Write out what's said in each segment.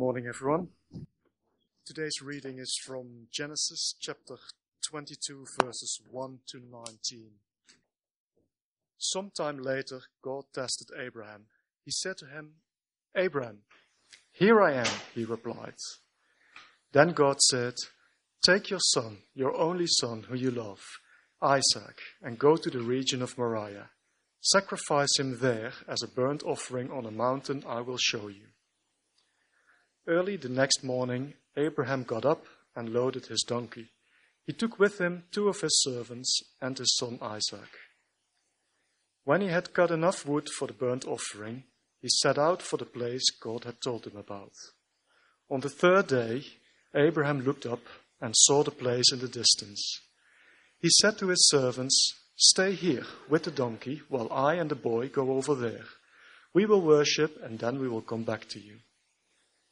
Morning, everyone. Today's reading is from Genesis chapter 22, verses 1 to 19. Sometime later, God tested Abraham. He said to him, Abraham, here I am, he replied. Then God said, Take your son, your only son, who you love, Isaac, and go to the region of Moriah. Sacrifice him there as a burnt offering on a mountain I will show you. Early the next morning, Abraham got up and loaded his donkey. He took with him two of his servants and his son Isaac. When he had cut enough wood for the burnt offering, he set out for the place God had told him about. On the third day, Abraham looked up and saw the place in the distance. He said to his servants, Stay here with the donkey while I and the boy go over there. We will worship and then we will come back to you.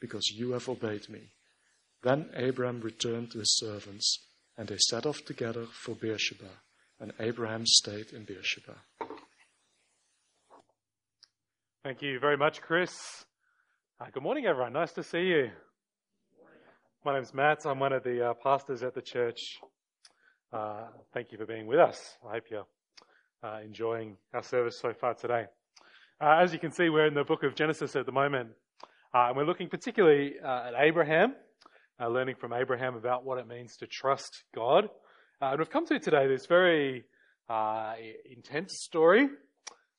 because you have obeyed me. Then Abraham returned to his servants, and they set off together for Beersheba, and Abraham stayed in Beersheba. Thank you very much, Chris. Uh, good morning, everyone. Nice to see you. My name's Matt. I'm one of the uh, pastors at the church. Uh, thank you for being with us. I hope you're uh, enjoying our service so far today. Uh, as you can see, we're in the book of Genesis at the moment. Uh, and we're looking particularly uh, at Abraham, uh, learning from Abraham about what it means to trust God. Uh, and we've come to today this very uh, intense story.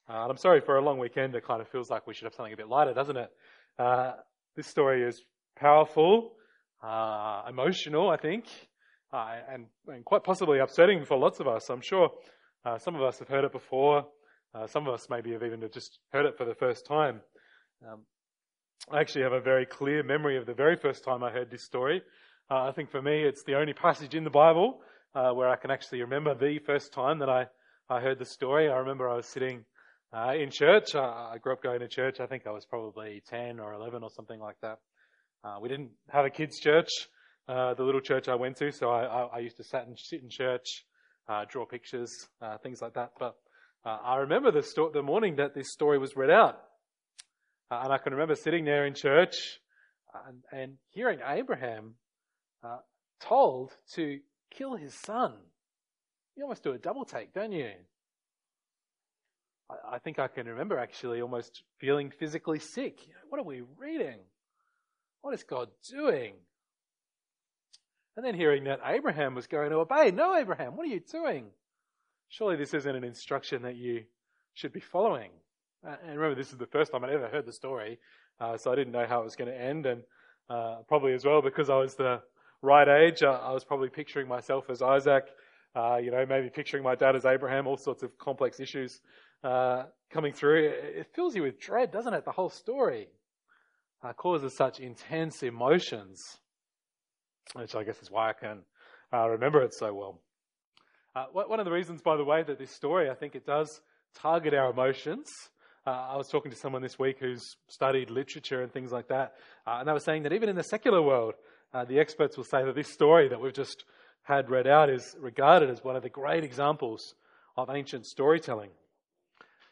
Uh, and I'm sorry for a long weekend, it kind of feels like we should have something a bit lighter, doesn't it? this story is powerful, emotional, I think, and, and, quite possibly upsetting for lots of us. I'm sure some of us have heard it before. some of us maybe have even just heard it for the first time. Um, I actually have a very clear memory of the very first time I heard this story. Uh, I think for me, it's the only passage in the Bible uh, where I can actually remember the first time that I, I heard the story. I remember I was sitting uh, in church. I grew up going to church. I think I was probably 10 or 11 or something like that. Uh, we didn't have a kids' church, uh, the little church I went to, so I, I, I used to sit, and sit in church, uh, draw pictures, things like that. But I remember the, sto- the morning that this story was read out. Uh, and I can remember sitting there in church and, and hearing Abraham uh, told to kill his son. You almost do a double take, don't you? I, I think I can remember actually almost feeling physically sick. What are we reading? What is God doing? And then hearing that Abraham was going to obey. No, Abraham, what are you doing? Surely this isn't an instruction that you should be following. And remember, this is the first time I'd ever heard the story, uh, so I didn't know how it was going to end, and uh, probably as well because I was the right age, uh, I was probably picturing myself as Isaac, uh, you know, maybe picturing my dad as Abraham, all sorts of complex issues coming through. It, fills you with dread, doesn't it? The whole story causes such intense emotions, which I guess is why I can remember it so well. Uh, one of the reasons, by the way, that this story, I think it does target our emotions. Uh, I was talking to someone this week who's studied literature and things like that, uh, and they were saying that even in the secular world, uh, the experts will say that this story that we've just had read out is regarded as one of the great examples of ancient storytelling.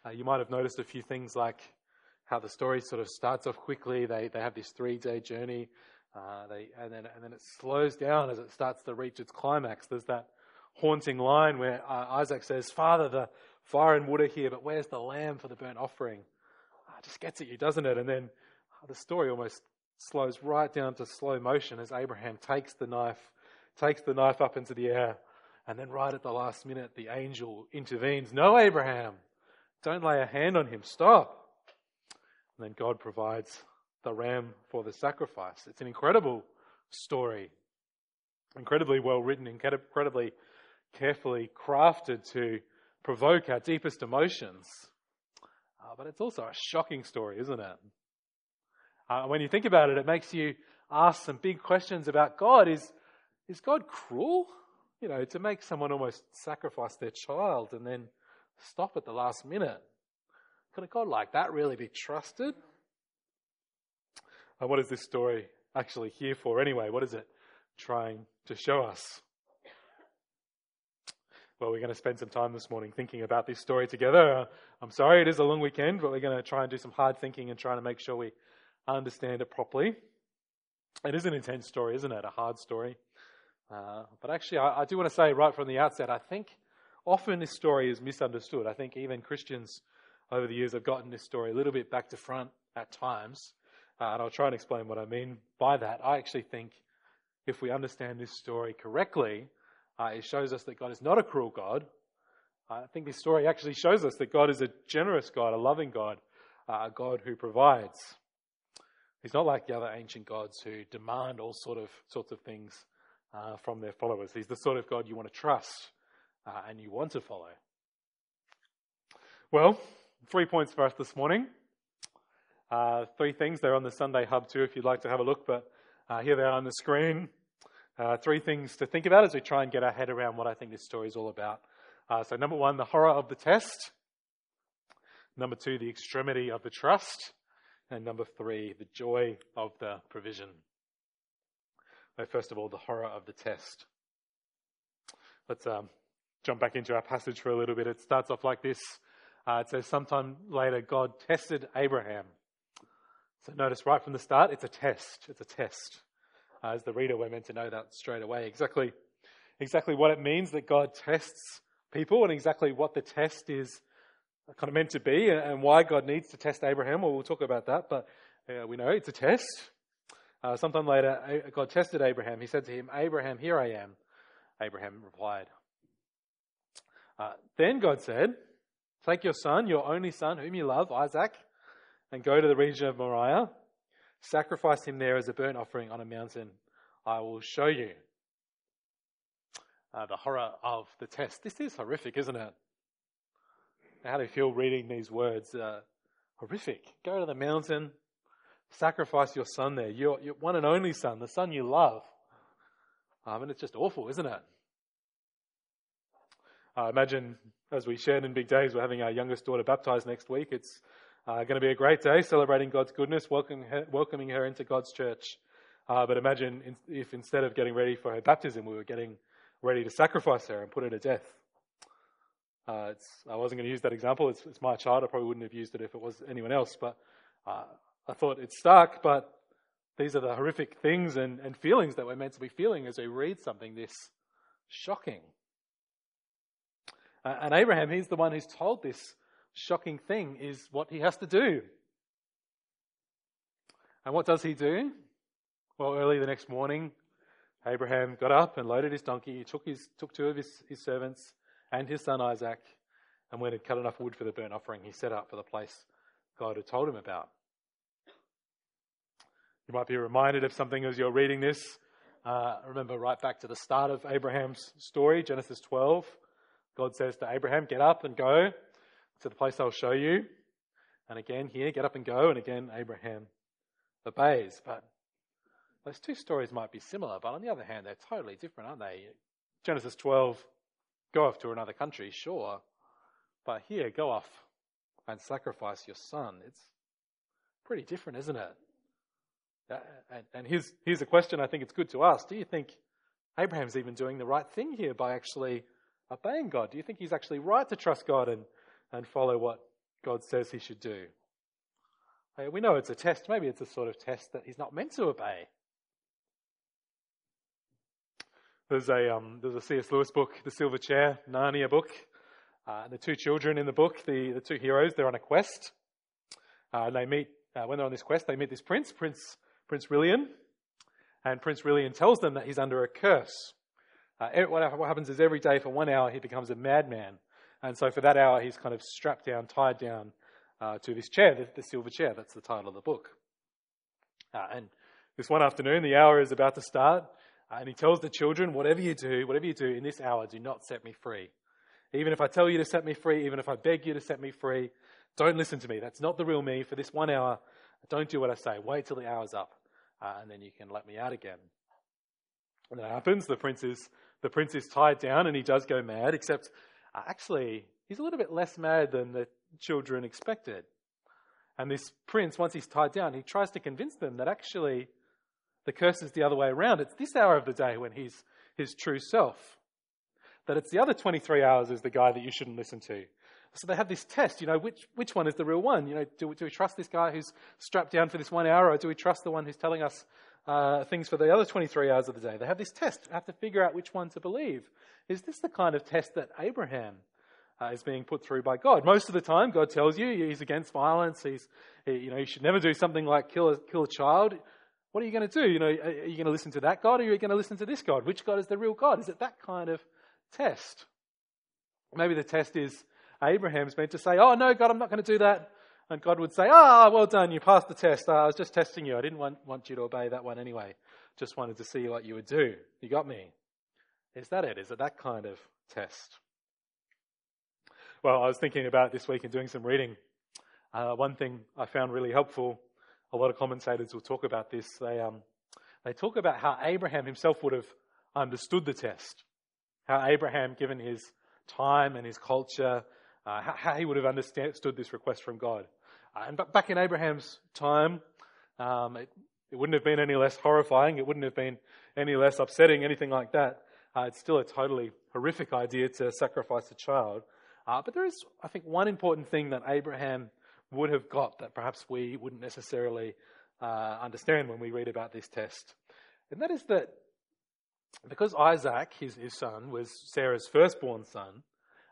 Uh, you might have noticed a few things like how the story sort of starts off quickly. They, they have this three day journey, uh, they, and, then, and then it slows down as it starts to reach its climax. There's that haunting line where uh, Isaac says, Father, the fire and are here, but where's the lamb for the burnt offering? Uh, just gets at you, doesn't it? And then uh, the story almost slows right down to slow motion as Abraham takes the knife, takes the knife up into the air, and then right at the last minute, the angel intervenes. No, Abraham, don't lay a hand on him. Stop. And then God provides the ram for the sacrifice. It's an incredible story, incredibly well written, incredibly carefully crafted to provoke our deepest emotions. Uh, but it's also a shocking story, isn't it? Uh, when you think about it, it makes you ask some big questions about God. Is, is God cruel? You know, to make someone almost sacrifice their child and then stop at the last minute. Can a God like that really be trusted? And what is this story actually here for anyway? What is it trying to show us? Well, we're going to spend some time this morning thinking about this story together. Uh, I'm sorry it is a long weekend, but we're going to try and do some hard thinking and trying to make sure we understand it properly. It is an intense story, isn't it? A hard story. Uh, but actually, I, I do want to say right from the outset, I think often this story is misunderstood. I think even Christians over the years have gotten this story a little bit back to front at times. Uh, and I'll try and explain what I mean by that. I actually think if we understand this story correctly, uh, it shows us that God is not a cruel God. I think this story actually shows us that God is a generous God, a loving God, uh, a God who provides. He's not like the other ancient gods who demand all sort of sorts of things uh, from their followers. He's the sort of God you want to trust uh, and you want to follow. Well, three points for us this morning. Uh, three things. They're on the Sunday Hub too, if you'd like to have a look. But uh, here they are on the screen. Uh, three things to think about as we try and get our head around what I think this story is all about. Uh, so, number one, the horror of the test. Number two, the extremity of the trust. And number three, the joy of the provision. So, first of all, the horror of the test. Let's um, jump back into our passage for a little bit. It starts off like this. Uh, it says, Sometime later, God tested Abraham. So, notice right from the start, it's a test. It's a test. Uh, as the reader, we're meant to know that straight away. Exactly, exactly what it means that God tests people and exactly what the test is kind of meant to be and why God needs to test Abraham. Well, we'll talk about that, but uh, we know it's a test. Uh, sometime later, God tested Abraham. He said to him, Abraham, here I am. Abraham replied. Uh, then God said, Take your son, your only son, whom you love, Isaac, and go to the region of Moriah Sacrifice him there as a burnt offering on a mountain. I will show you. Uh, the horror of the test. This is horrific, isn't it? How do you feel reading these words? Uh, horrific. Go to the mountain, sacrifice your son there, your, your one and only son, the son you love. Um, and it's just awful, isn't it? I imagine, as we shared in Big Days, we're having our youngest daughter baptized next week. It's uh, going to be a great day celebrating God's goodness, welcoming her, welcoming her into God's church. Uh, but imagine in, if instead of getting ready for her baptism, we were getting ready to sacrifice her and put her to death. Uh, I wasn't going to use that example. It's, it's, my child. I probably wouldn't have used it if it was anyone else. But uh, I thought it's stark, but these are the horrific things and, and feelings that we're meant to be feeling as we read something this shocking. Uh, and Abraham, he's the one who's told this shocking thing is what he has to do. And what does he do? Well, early the next morning, Abraham got up and loaded his donkey. He took, his, took two of his, his servants and his son Isaac, and when he cut enough wood for the burnt offering, he set out for the place God had told him about. You might be reminded of something as you're reading this. Uh, remember right back to the start of Abraham's story, Genesis 12. God says to Abraham, Get up and go to the place I'll show you. And again, here, get up and go. And again, Abraham obeys. But those two stories might be similar, but on the other hand, they're totally different, aren't they? Genesis 12, go off to another country, sure. But here, go off and sacrifice your son. It's pretty different, isn't it? Uh, and, and here's, here's a question I think it's good to ask. Do you think Abraham's even doing the right thing here by actually obeying God? Do you think he's actually right to trust God and, and follow what God says he should do? We know it's a test. Maybe it's a sort of test that he's not meant to obey. There's a, um, there's a C.S. Lewis book, The Silver Chair, Narnia book. Uh, the two children in the book, the, the two heroes, they're on a quest. Uh, and they meet, uh, when they're on this quest, they meet this prince, Prince, Prince Rilian. And Prince Rilian tells them that he's under a curse. Uh, what happens is every day for one hour he becomes a madman. And so for that hour he's kind of strapped down, tied down uh, to this chair, the, the, silver chair. That's the title of the book. Uh, and this one afternoon, the hour is about to start. and he tells the children, whatever you do, whatever you do in this hour, do not set me free. Even if I tell you to set me free, even if I beg you to set me free, don't listen to me. That's not the real me. For this one hour, don't do what I say. Wait till the hour's up, uh, and then you can let me out again. And that happens. The prince is the prince is tied down, and he does go mad. Except, uh, actually, he's a little bit less mad than the children expected. And this prince, once he's tied down, he tries to convince them that actually the curse is the other way around. It's this hour of the day when he's his true self that it's the other 23 hours is the guy that you shouldn't listen to. So they have this test, you know, which, which one is the real one? You know, do, do we trust this guy who's strapped down for this one hour, or do we trust the one who's telling us uh, things for the other 23 hours of the day? They have this test, have to figure out which one to believe. Is this the kind of test that Abraham uh, is being put through by God? Most of the time, God tells you he's against violence. He's, he, you know, you should never do something like kill a, kill a child. What are you going to do? You know, are you going to listen to that God, or are you going to listen to this God? Which God is the real God? Is it that kind of test. Maybe the test is Abraham's meant to say, Oh, no, God, I'm not going to do that. And God would say, Ah, oh, well done, you passed the test. Uh, I was just testing you. I didn't want, want you to obey that one anyway. Just wanted to see what you would do. You got me. Is that it? Is it that kind of test? Well, I was thinking about this week and doing some reading. Uh, one thing I found really helpful, a lot of commentators will talk about this. They, um, they talk about how Abraham himself would have understood the test how Abraham, given his time and his culture, uh, how, how, he would have understood this request from God. Uh, and back in Abraham's time, um, it, it, wouldn't have been any less horrifying. It wouldn't have been any less upsetting, anything like that. Uh, it's still a totally horrific idea to sacrifice a child. Uh, but there is, I think, one important thing that Abraham would have got that perhaps we wouldn't necessarily uh, understand when we read about this test. And that is that because Isaac, his, his son, was Sarah's firstborn son,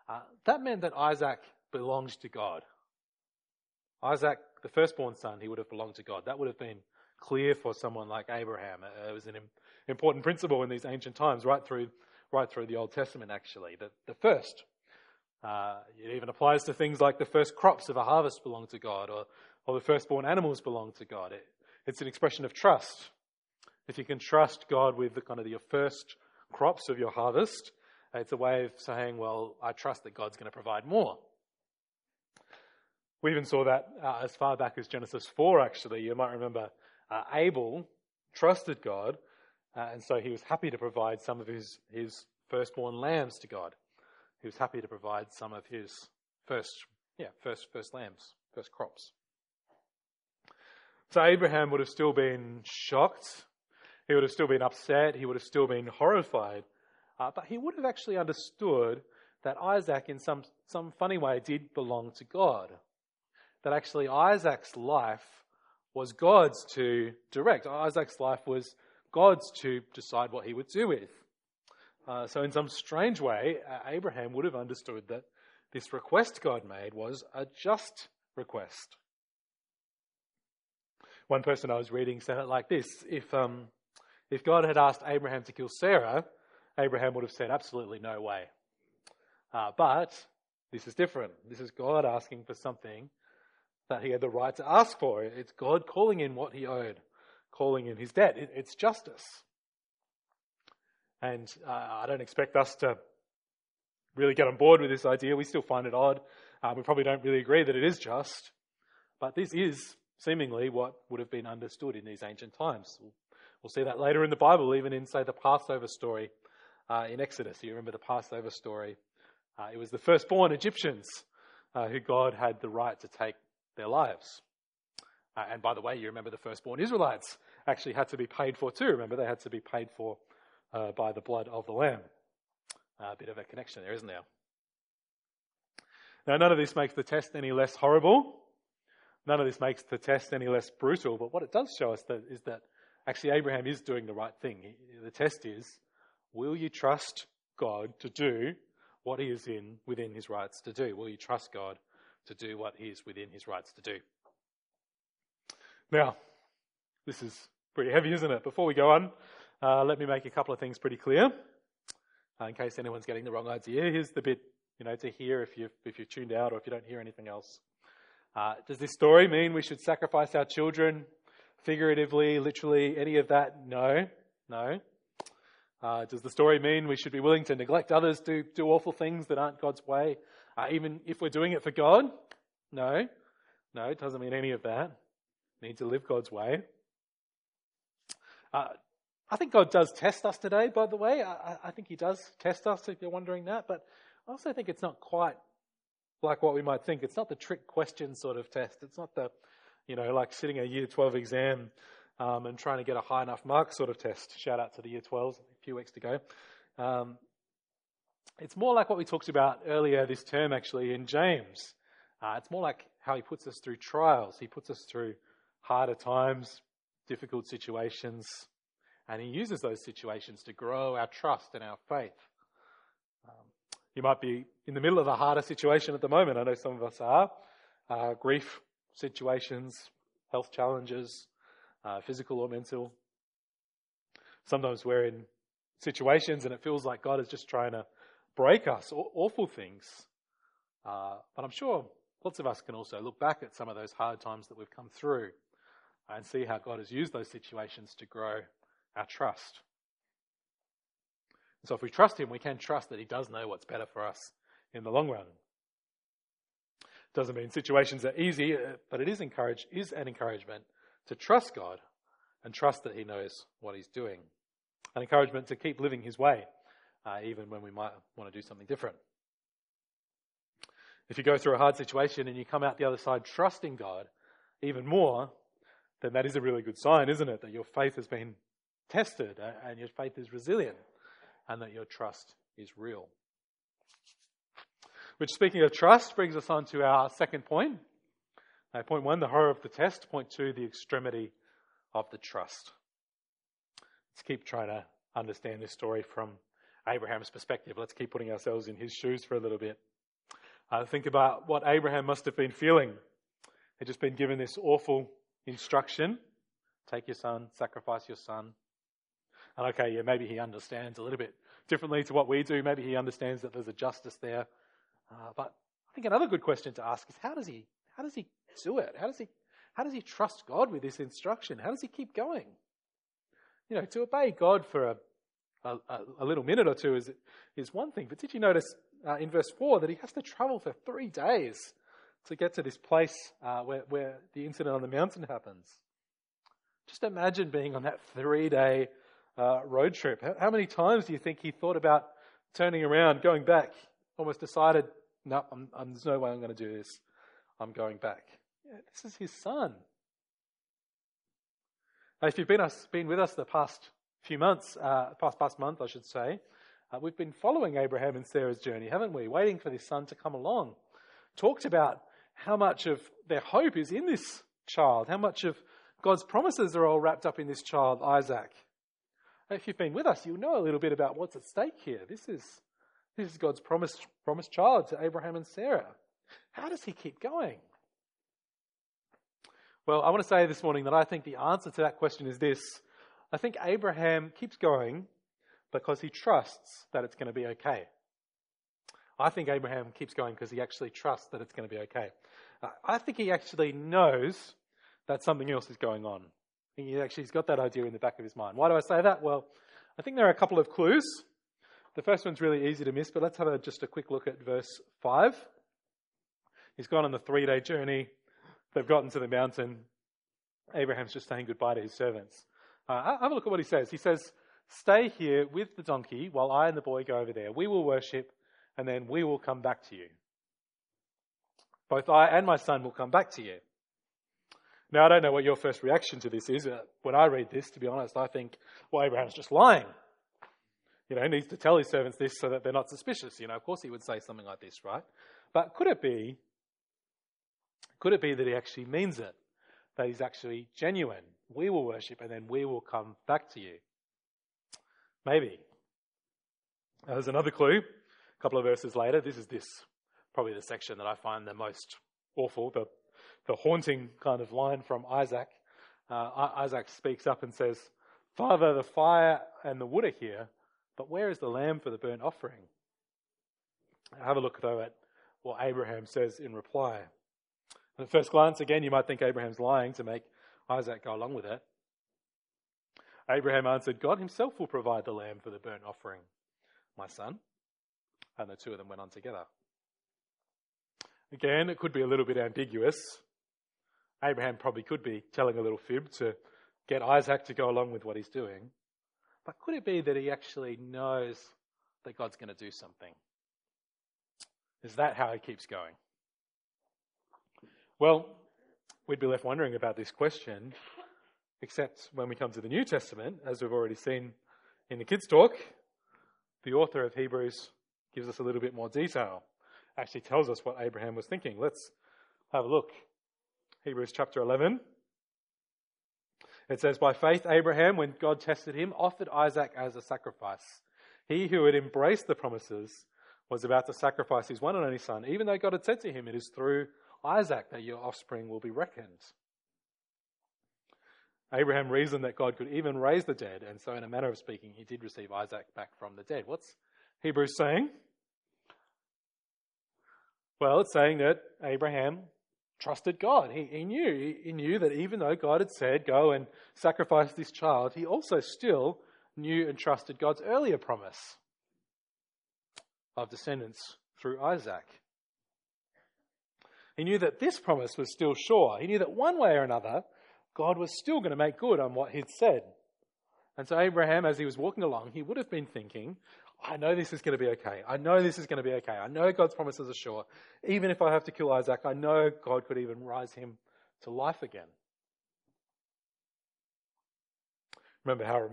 uh, that meant that Isaac belonged to God. Isaac, the firstborn son, he would have belonged to God. That would have been clear for someone like Abraham. Uh, it was an important principle in these ancient times, right through, right through the Old Testament, actually. The, the first. Uh, it even applies to things like the first crops of a harvest belong to God, or, or the firstborn animals belong to God. It, it's an expression of trust. If you can trust God with the kind of your first crops of your harvest, it's a way of saying, well, I trust that God's going to provide more. We even saw that uh, as far back as Genesis 4, actually. You might remember uh, Abel trusted God, uh, and so he was happy to provide some of his, his firstborn lambs to God. He was happy to provide some of his first, yeah, first, first lambs, first crops. So Abraham would have still been shocked he would have still been upset. He would have still been horrified. Uh, but he would have actually understood that Isaac, in some, some funny way, did belong to God. That actually Isaac's life was God's to direct. Isaac's life was God's to decide what he would do with. Uh, so, in some strange way, Abraham would have understood that this request God made was a just request. One person I was reading said it like this If, um, if God had asked Abraham to kill Sarah, Abraham would have said, absolutely no way. Uh, but this is different. This is God asking for something that he had the right to ask for. It's God calling in what he owed, calling in his debt. It, it's justice. And uh, I don't expect us to really get on board with this idea. We still find it odd. Uh, we probably don't really agree that it is just. But this is seemingly what would have been understood in these ancient times. We'll, we'll see that later in the Bible, even in, say, the Passover story uh, in Exodus. You remember the Passover story? Uh, it was the firstborn Egyptians uh, who God had the right to take their lives. Uh, and by the way, you remember the firstborn Israelites actually had to be paid for too. Remember, they had to be paid for uh, by the blood of the Lamb. a bit of a connection there, isn't there? Now, none of this makes the test any less horrible. None of this makes the test any less brutal. But what it does show us that, is that actually Abraham is doing the right thing. The test is will you trust God to do what he is in within his rights to do? Will you trust God to do what he is within his rights to do? Now, this is pretty heavy, isn't it? Before we go on, uh, let me make a couple of things pretty clear. Uh, in case anyone's getting the wrong idea, here's the bit you know to hear if you've if you've tuned out or if you don't hear anything else. Uh, does this story mean we should sacrifice our children, figuratively, literally, any of that? No, no. Uh, does the story mean we should be willing to neglect others, do, do awful things that aren't God's way, uh, even if we're doing it for God? No. No, it doesn't mean any of that. Need to live God's way. Uh, I think God does test us today, by the way. I, I, think He does test us, if you're wondering that. But I also think it's not quite like what we might think. It's not the trick question sort of test. It's not the, you know, like sitting a year 12 exam um, and trying to get a high enough mark sort of test. Shout out to the year 12s, a few weeks to go. Um, it's more like what we talked about earlier this term, actually, in James. Uh, it's more like how he puts us through trials. He puts us through harder times, difficult situations, and he uses those situations to grow our trust and our faith. Um, you might be in the middle of a harder situation at the moment. I know some of us are. Uh, grief situations, health challenges, uh, physical or mental. Sometimes we're in situations and it feels like God is just trying to break us, awful things. Uh, but I'm sure lots of us can also look back at some of those hard times that we've come through and see how God has used those situations to grow our trust. So if we trust Him, we can trust that He does know what's better for us in the long run. Doesn't mean situations are easy, uh, but it is encourage is an encouragement to trust God and trust that He knows what He's doing. An encouragement to keep living His way, uh, even when we might want to do something different. If you go through a hard situation and you come out the other side trusting God even more, then that is a really good sign, isn't it? That your faith has been tested uh, and your faith is resilient and that your trust is real. Which, speaking of trust, brings us on to our second point. Uh, point one, the horror of the test. Point two, the extremity of the trust. Let's keep trying to understand this story from Abraham's perspective. Let's keep putting ourselves in his shoes for a little bit. Uh, think about what Abraham must have been feeling. He'd just been given this awful instruction take your son, sacrifice your son. And okay, yeah, maybe he understands a little bit differently to what we do. Maybe he understands that there's a justice there. Uh, but I think another good question to ask is how does he how does he do it? How does he how does he trust God with this instruction? How does he keep going? You know, to obey God for a a, a little minute or two is is one thing. But did you notice uh, in verse four that he has to travel for three days to get to this place uh, where where the incident on the mountain happens? Just imagine being on that three day uh, road trip. How, how, many times do you think he thought about turning around, going back, almost decided, no, I'm, I'm, there's no way I'm going to do this. I'm going back. Yeah, this is his son. Now, if you've been, us, been with us the past few months, uh, past, past month, I should say, uh, we've been following Abraham and Sarah's journey, haven't we? Waiting for this son to come along. Talked about how much of their hope is in this child, how much of God's promises are all wrapped up in this child, Isaac. If you've been with us, you'll know a little bit about what's at stake here. This is, this is God's promised, promised child to Abraham and Sarah. How does he keep going? Well, I want to say this morning that I think the answer to that question is this. I think Abraham keeps going because he trusts that it's going to be okay. I think Abraham keeps going because he actually trusts that it's going to be okay. I think he actually knows that something else is going on. He actually has got that idea in the back of his mind. Why do I say that? Well, I think there are a couple of clues. The first one's really easy to miss, but let's have a, just a quick look at verse 5. He's gone on the three day journey. They've gotten to the mountain. Abraham's just saying goodbye to his servants. Uh, have a look at what he says. He says, Stay here with the donkey while I and the boy go over there. We will worship, and then we will come back to you. Both I and my son will come back to you. Now, I don't know what your first reaction to this is. Uh, when I read this, to be honest, I think, well, Abraham's just lying. You know, he needs to tell his servants this so that they're not suspicious. You know, of course he would say something like this, right? But could it be, could it be that he actually means it? That he's actually genuine? We will worship and then we will come back to you. Maybe. There's another clue. A couple of verses later, this is this, probably the section that I find the most awful, the, the haunting kind of line from Isaac. Uh, Isaac speaks up and says, Father, the fire and the wood are here, but where is the lamb for the burnt offering? Have a look, though, at what Abraham says in reply. At first glance, again, you might think Abraham's lying to make Isaac go along with it. Abraham answered, God himself will provide the lamb for the burnt offering, my son. And the two of them went on together. Again, it could be a little bit ambiguous. Abraham probably could be telling a little fib to get Isaac to go along with what he's doing. But could it be that he actually knows that God's going to do something? Is that how he keeps going? Well, we'd be left wondering about this question, except when we come to the New Testament, as we've already seen in the kids' talk, the author of Hebrews gives us a little bit more detail, actually tells us what Abraham was thinking. Let's have a look. Hebrews chapter 11. It says, By faith, Abraham, when God tested him, offered Isaac as a sacrifice. He who had embraced the promises was about to sacrifice his one and only son, even though God had said to him, It is through Isaac that your offspring will be reckoned. Abraham reasoned that God could even raise the dead, and so, in a manner of speaking, he did receive Isaac back from the dead. What's Hebrews saying? Well, it's saying that Abraham trusted God. He, he knew he, he knew that even though God had said, "Go and sacrifice this child," he also still knew and trusted God's earlier promise of descendants through Isaac. He knew that this promise was still sure. He knew that one way or another, God was still going to make good on what he'd said. And so, Abraham, as he was walking along, he would have been thinking, I know this is going to be okay. I know this is going to be okay. I know God's promises are sure. Even if I have to kill Isaac, I know God could even rise him to life again. Remember how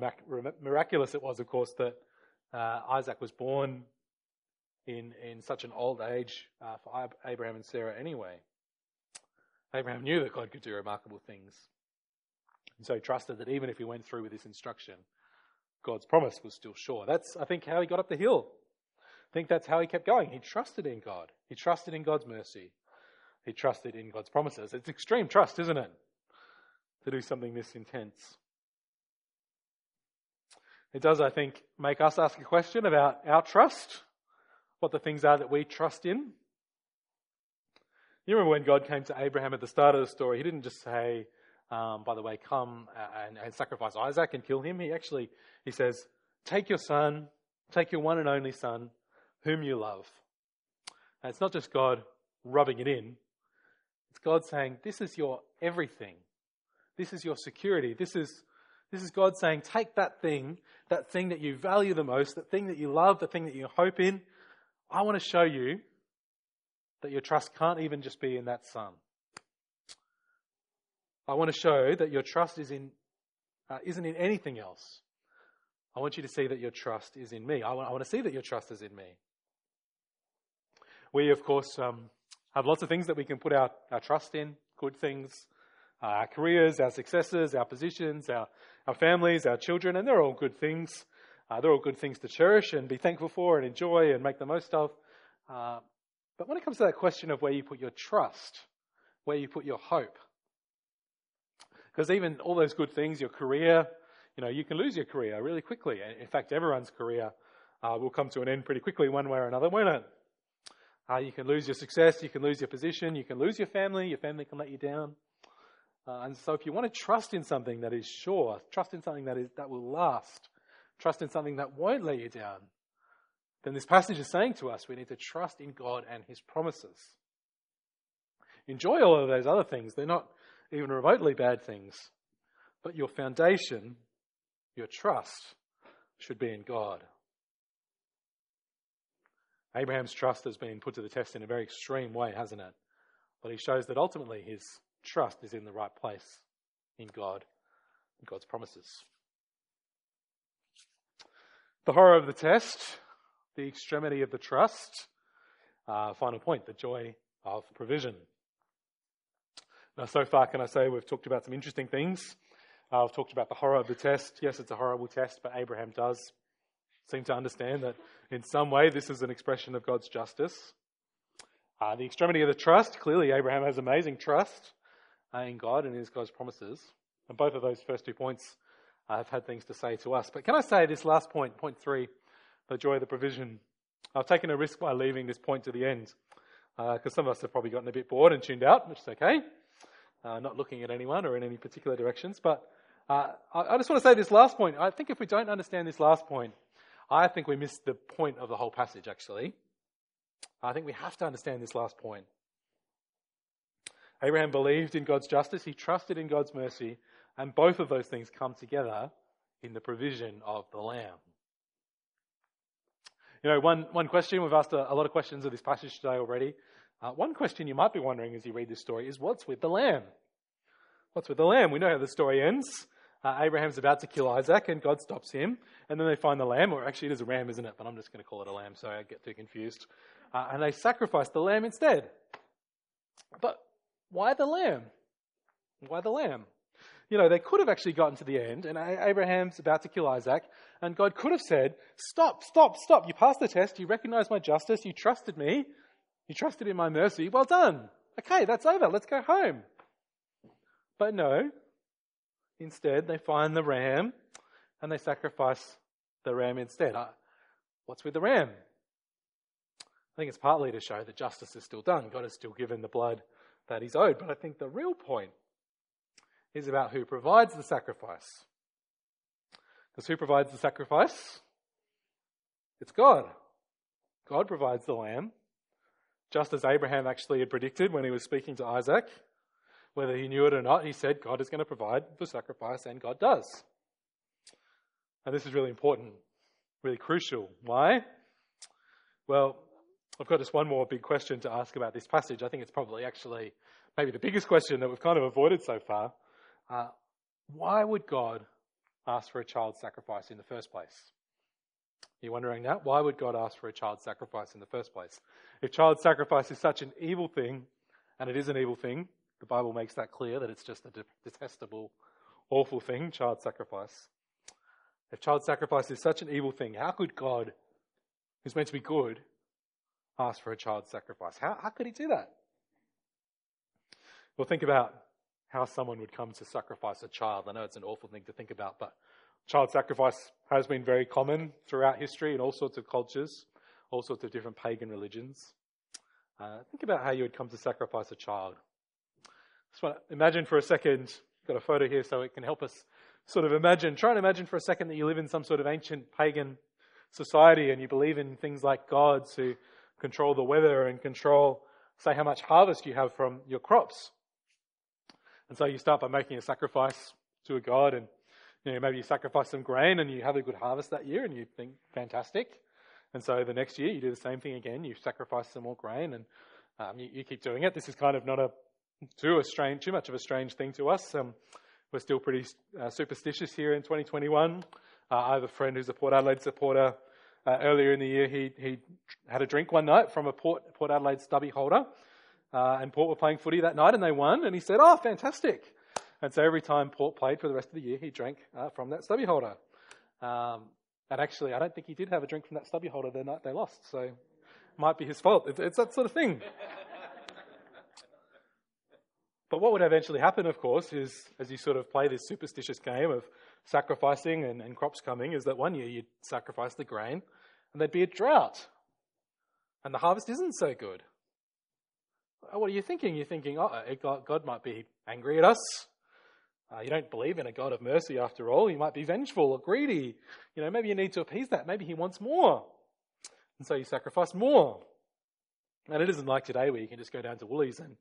miraculous it was, of course, that uh, Isaac was born in, in such an old age uh, for Abraham and Sarah anyway. Abraham knew that God could do remarkable things. And so he trusted that even if he went through with this instruction, God's promise was still sure. That's, I think, how he got up the hill. I think that's how he kept going. He trusted in God. He trusted in God's mercy. He trusted in God's promises. It's extreme trust, isn't it? To do something this intense. It does, I think, make us ask a question about our trust what the things are that we trust in. You remember when God came to Abraham at the start of the story, he didn't just say, um, by the way, come and, and sacrifice Isaac and kill him. He actually, he says, take your son, take your one and only son, whom you love. And it's not just God rubbing it in. It's God saying, this is your everything. This is your security. This is, this is God saying, take that thing, that thing that you value the most, that thing that you love, the thing that you hope in, I want to show you that your trust can't even just be in that son. I want to show that your trust is in, uh, isn't in anything else. I want you to see that your trust is in me. I want, I want to see that your trust is in me. We, of course, um, have lots of things that we can put our, our trust in good things, uh, our careers, our successes, our positions, our, our families, our children, and they're all good things. Uh, they're all good things to cherish and be thankful for and enjoy and make the most of. Uh, but when it comes to that question of where you put your trust, where you put your hope, because even all those good things, your career, you know, you can lose your career really quickly. In fact, everyone's career uh, will come to an end pretty quickly, one way or another, won't it? Uh, you can lose your success, you can lose your position, you can lose your family, your family can let you down. Uh, and so, if you want to trust in something that is sure, trust in something that is that will last, trust in something that won't let you down, then this passage is saying to us we need to trust in God and His promises. Enjoy all of those other things, they're not even remotely bad things. But your foundation, your trust, should be in God. Abraham's trust has been put to the test in a very extreme way, hasn't it? But he shows that ultimately his trust is in the right place in God and God's promises. The horror of the test, the extremity of the trust. Uh, final point, the joy of provision. Now, so far, can I say we've talked about some interesting things. Uh, I've talked about the horror of the test. Yes, it's a horrible test, but Abraham does seem to understand that in some way this is an expression of God's justice. Uh, the extremity of the trust, clearly, Abraham has amazing trust uh, in God and in God's promises. And both of those first two points uh, have had things to say to us. But can I say this last point, point three, the joy of the provision? I've taken a risk by leaving this point to the end because uh, some of us have probably gotten a bit bored and tuned out, which is okay. Uh, not looking at anyone or in any particular directions. But uh, I, I just want to say this last point. I think if we don't understand this last point, I think we miss the point of the whole passage, actually. I think we have to understand this last point. Abraham believed in God's justice, he trusted in God's mercy, and both of those things come together in the provision of the Lamb. You know, one, one question, we've asked a, a lot of questions of this passage today already. Uh, one question you might be wondering as you read this story is what's with the lamb? What's with the lamb? We know how the story ends. Uh, Abraham's about to kill Isaac, and God stops him. And then they find the lamb, or actually it is a ram, isn't it? But I'm just going to call it a lamb, so I get too confused. Uh, and they sacrifice the lamb instead. But why the lamb? Why the lamb? You know, they could have actually gotten to the end, and Abraham's about to kill Isaac, and God could have said, Stop, stop, stop. You passed the test. You recognize my justice. You trusted me. You trusted in my mercy. Well done. Okay, that's over. Let's go home. But no, Instead, they find the ram and they sacrifice the ram instead. Uh, what's with the ram? I think it's partly to show that justice is still done. God has still given the blood that he's owed. But I think the real point is about who provides the sacrifice. Because who provides the sacrifice? It's God. God provides the lamb, just as Abraham actually had predicted when he was speaking to Isaac. Whether he knew it or not, he said God is going to provide the sacrifice, and God does. And this is really important, really crucial. Why? Well, I've got just one more big question to ask about this passage. I think it's probably actually maybe the biggest question that we've kind of avoided so far. Uh, why would God ask for a child sacrifice in the first place? You're wondering that? Why would God ask for a child sacrifice in the first place? If child sacrifice is such an evil thing, and it is an evil thing, the Bible makes that clear that it's just a detestable, awful thing, child sacrifice. If child sacrifice is such an evil thing, how could God, who's meant to be good, ask for a child sacrifice? How, how could he do that? Well, think about how someone would come to sacrifice a child. I know it's an awful thing to think about, but child sacrifice has been very common throughout history in all sorts of cultures, all sorts of different pagan religions. Uh, think about how you would come to sacrifice a child. To imagine for a second, got a photo here so it can help us sort of imagine. Try and imagine for a second that you live in some sort of ancient pagan society and you believe in things like gods who control the weather and control, say, how much harvest you have from your crops. And so you start by making a sacrifice to a god and you know, maybe you sacrifice some grain and you have a good harvest that year and you think, fantastic. And so the next year you do the same thing again. You sacrifice some more grain and um, you, you, keep doing it. This is kind of not a too, a strange, too much of a strange thing to us. Um, we're still pretty uh, superstitious here in 2021. Uh, I have a friend who's a Port Adelaide supporter. Uh, earlier in the year, he, he had a drink one night from a Port, Port Adelaide stubby holder. Uh, and Port were playing footy that night and they won. And he said, Oh, fantastic. And so every time Port played for the rest of the year, he drank uh, from that stubby holder. Um, and actually, I don't think he did have a drink from that stubby holder the night they lost. So it might be his fault. It's, it's that sort of thing. But what would eventually happen, of course, is as you sort of play this superstitious game of sacrificing and, and crops coming, is that one year you'd sacrifice the grain and there'd be a drought. And the harvest isn't so good. What are you thinking? You're thinking, oh, God might be angry at us. Uh, you don't believe in a God of mercy after all. You might be vengeful or greedy. You know, maybe you need to appease that. Maybe he wants more. And so you sacrifice more. And it isn't like today where you can just go down to Woolies and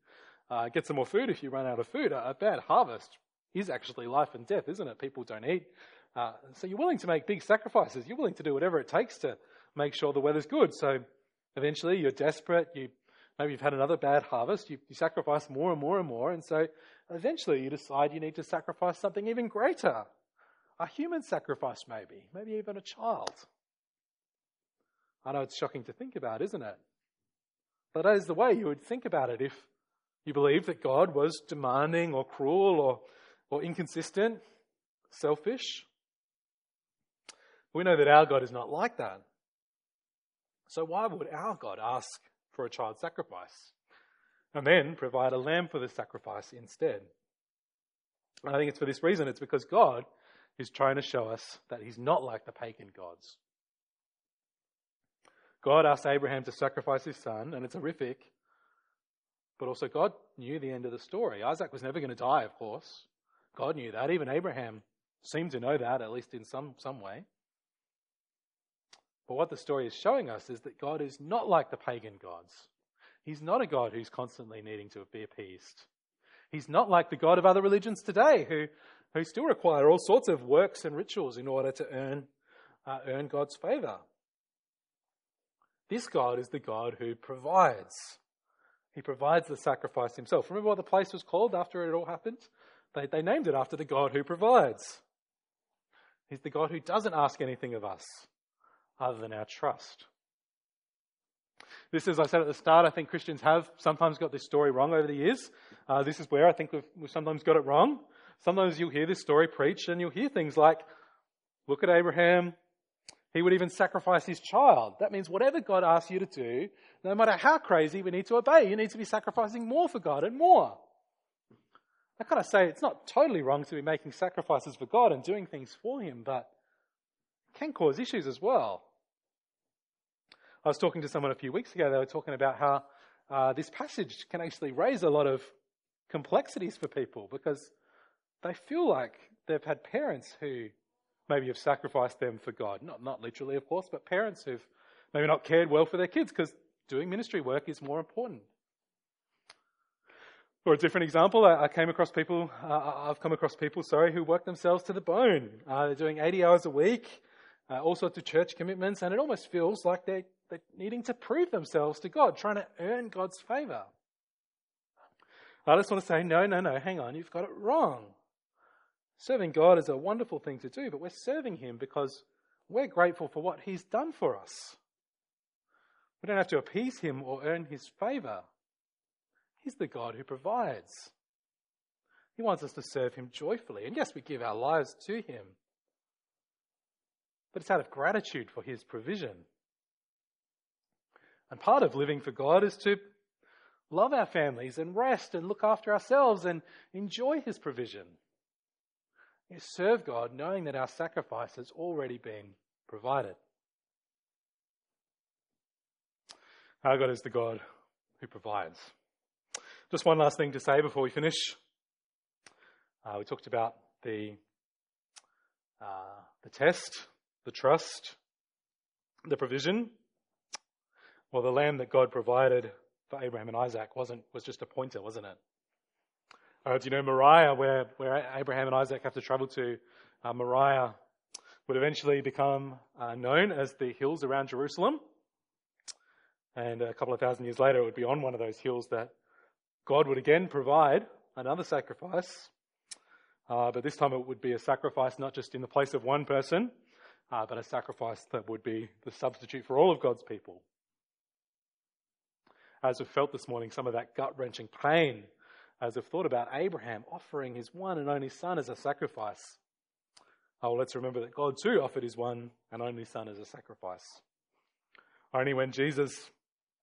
uh, get some more food if you run out of food. A, a, bad harvest is actually life and death, isn't it? People don't eat. Uh, so you're willing to make big sacrifices. You're willing to do whatever it takes to make sure the weather's good. So eventually you're desperate. You maybe you've had another bad harvest. You, you sacrifice more and more and more. And so eventually you decide you need to sacrifice something even greater. A human sacrifice, maybe. Maybe even a child. I know it's shocking to think about, isn't it? But that is the way you would think about it if you believed that God was demanding or cruel or, or inconsistent, selfish. We know that our God is not like that. So why would our God ask for a child sacrifice and then provide a lamb for the sacrifice instead? And I think it's for this reason. It's because God is trying to show us that he's not like the pagan gods. God asked Abraham to sacrifice his son, and it's horrific. But also, God knew the end of the story. Isaac was never going to die, of course. God knew that. Even Abraham seemed to know that, at least in some, some way. But what the story is showing us is that God is not like the pagan gods. He's not a God who's constantly needing to be appeased. He's not like the God of other religions today, who, who still require all sorts of works and rituals in order to earn, uh, earn God's favor. This God is the God who provides. He provides the sacrifice himself. Remember what the place was called after it all happened? They, they named it after the God who provides. He's the God who doesn't ask anything of us other than our trust. This, as I said at the start, I think Christians have sometimes got this story wrong over the years. Uh, this is where I think we've, we've sometimes got it wrong. Sometimes you'll hear this story preached and you'll hear things like, look at Abraham, he would even sacrifice his child. That means whatever God asks you to do, no matter how crazy, we need to obey. You need to be sacrificing more for God and more. I kind of say it's not totally wrong to be making sacrifices for God and doing things for Him, but can cause issues as well. I was talking to someone a few weeks ago, they were talking about how uh, this passage can actually raise a lot of complexities for people because they feel like they've had parents who maybe have sacrificed them for God. Not, not literally, of course, but parents who've maybe not cared well for their kids because doing ministry work is more important. Or a different example, I, came across people, uh, I've come across people, sorry, who work themselves to the bone. Uh, they're doing 80 hours a week, uh, all sorts of church commitments, and it almost feels like they're, they're needing to prove themselves to God, trying to earn God's favor. I just want to say, no, no, no, hang on, you've got it wrong. Serving God is a wonderful thing to do, but we're serving Him because we're grateful for what He's done for us. We don't have to appease Him or earn His favor. He's the God who provides. He wants us to serve Him joyfully. And yes, we give our lives to Him, but it's out of gratitude for His provision. And part of living for God is to love our families and rest and look after ourselves and enjoy His provision is serve God knowing that our sacrifice has already been provided. Our God is the God who provides. Just one last thing to say before we finish. Uh, we talked about the uh, the test, the trust, the provision. Well, the lamb that God provided for Abraham and Isaac wasn't was just a pointer, wasn't it? Uh, do you know Moriah, where, where Abraham and Isaac have to travel to? Uh, Moriah would eventually become uh, known as the hills around Jerusalem. And a couple of thousand years later, it would be on one of those hills that God would again provide another sacrifice. Uh, but this time it would be a sacrifice not just in the place of one person, uh, but a sacrifice that would be the substitute for all of God's people. As we've felt this morning, some of that gut wrenching pain as we've thought about Abraham offering his one and only son as a sacrifice. Oh, let's remember that God too offered his one and only son as a sacrifice. Only when Jesus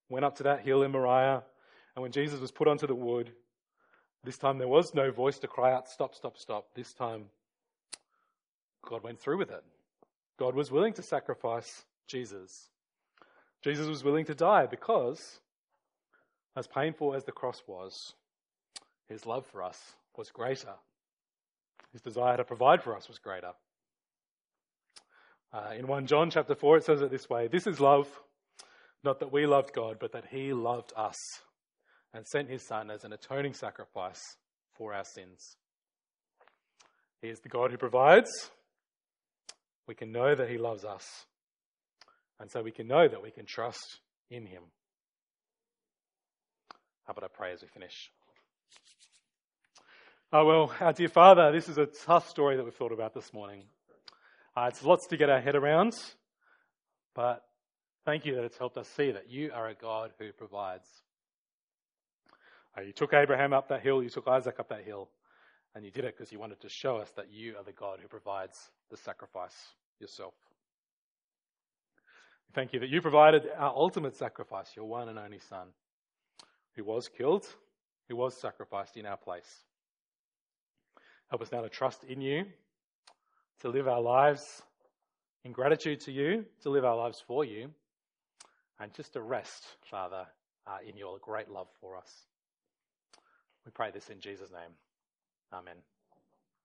went up to that hill in Moriah and when Jesus was put onto the wood, this time there was no voice to cry out, Stop, stop, stop. This time God went through with it. God was willing to sacrifice Jesus. Jesus was willing to die because, as painful as the cross was, his love for us was greater. His desire to provide for us was greater. Uh, in 1 John chapter 4, it says it this way This is love, not that we loved God, but that He loved us and sent His Son as an atoning sacrifice for our sins. He is the God who provides. We can know that He loves us. And so we can know that we can trust in Him. How about I pray as we finish? Oh, well, our dear Father, this is a tough story that we've thought about this morning. Uh, it's lots to get our head around, but thank you that it's helped us see that you are a God who provides. Uh, you took Abraham up that hill, you took Isaac up that hill, and you did it because you wanted to show us that you are the God who provides the sacrifice yourself. Thank you that you provided our ultimate sacrifice, your one and only Son, who was killed, who was sacrificed in our place. Help us now to trust in you, to live our lives in gratitude to you, to live our lives for you, and just to rest, Father, uh, in your great love for us. We pray this in Jesus' name. Amen.